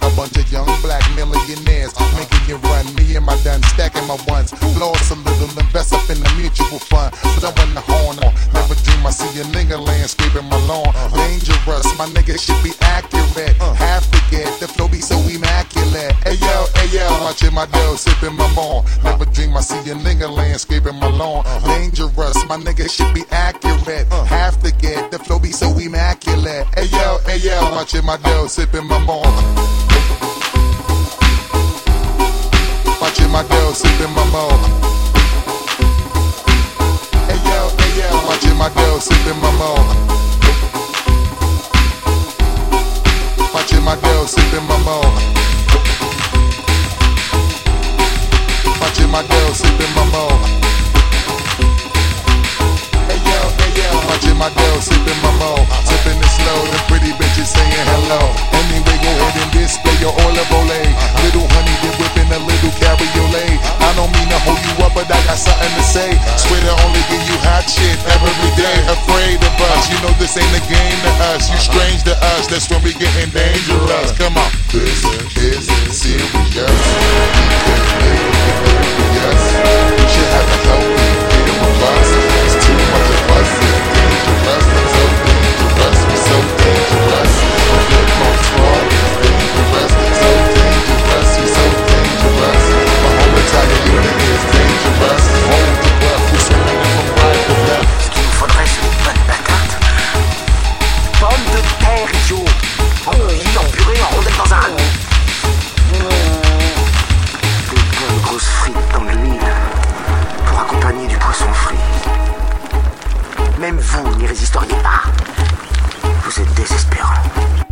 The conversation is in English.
like a bunch of young black millionaires. Making you run, me and my done stacking my ones. Blow us a little, invest up in the mutual fund. But I when the horn on. Never dream I see a nigga landscaping my lawn. Dangerous, my nigga should be accurate. Uh. Half forget, uh. uh-huh. uh. the flow be so immaculate. Hey yo, hey yo, watching my dough, sipping my bone. Never dream I see a nigga landscaping my lawn. Dangerous, my nigga should be accurate. Half forget, the flow be so immaculate. Hey yo, hey yo, watching my dough, sipping my bone. Watching my dough, sipping my bone. Hey yo, hey yo, watching my dough, sipping my bone. Watching my dough, sipping my bone. Watching my dough, sipping my bone. Hey yo, hey yo, watching my dough, sipping my bone. Sipping it slow, the pretty bitches saying hello. Anyway, go ahead and display your olive ole. Little honey, say. Swear to only give you hot shit every day. Afraid of us, you know this ain't a game to us. You uh-huh. strange to us, that's when we getting dangerous. Come on. Même vous n'y résisteriez pas. Vous êtes désespérant.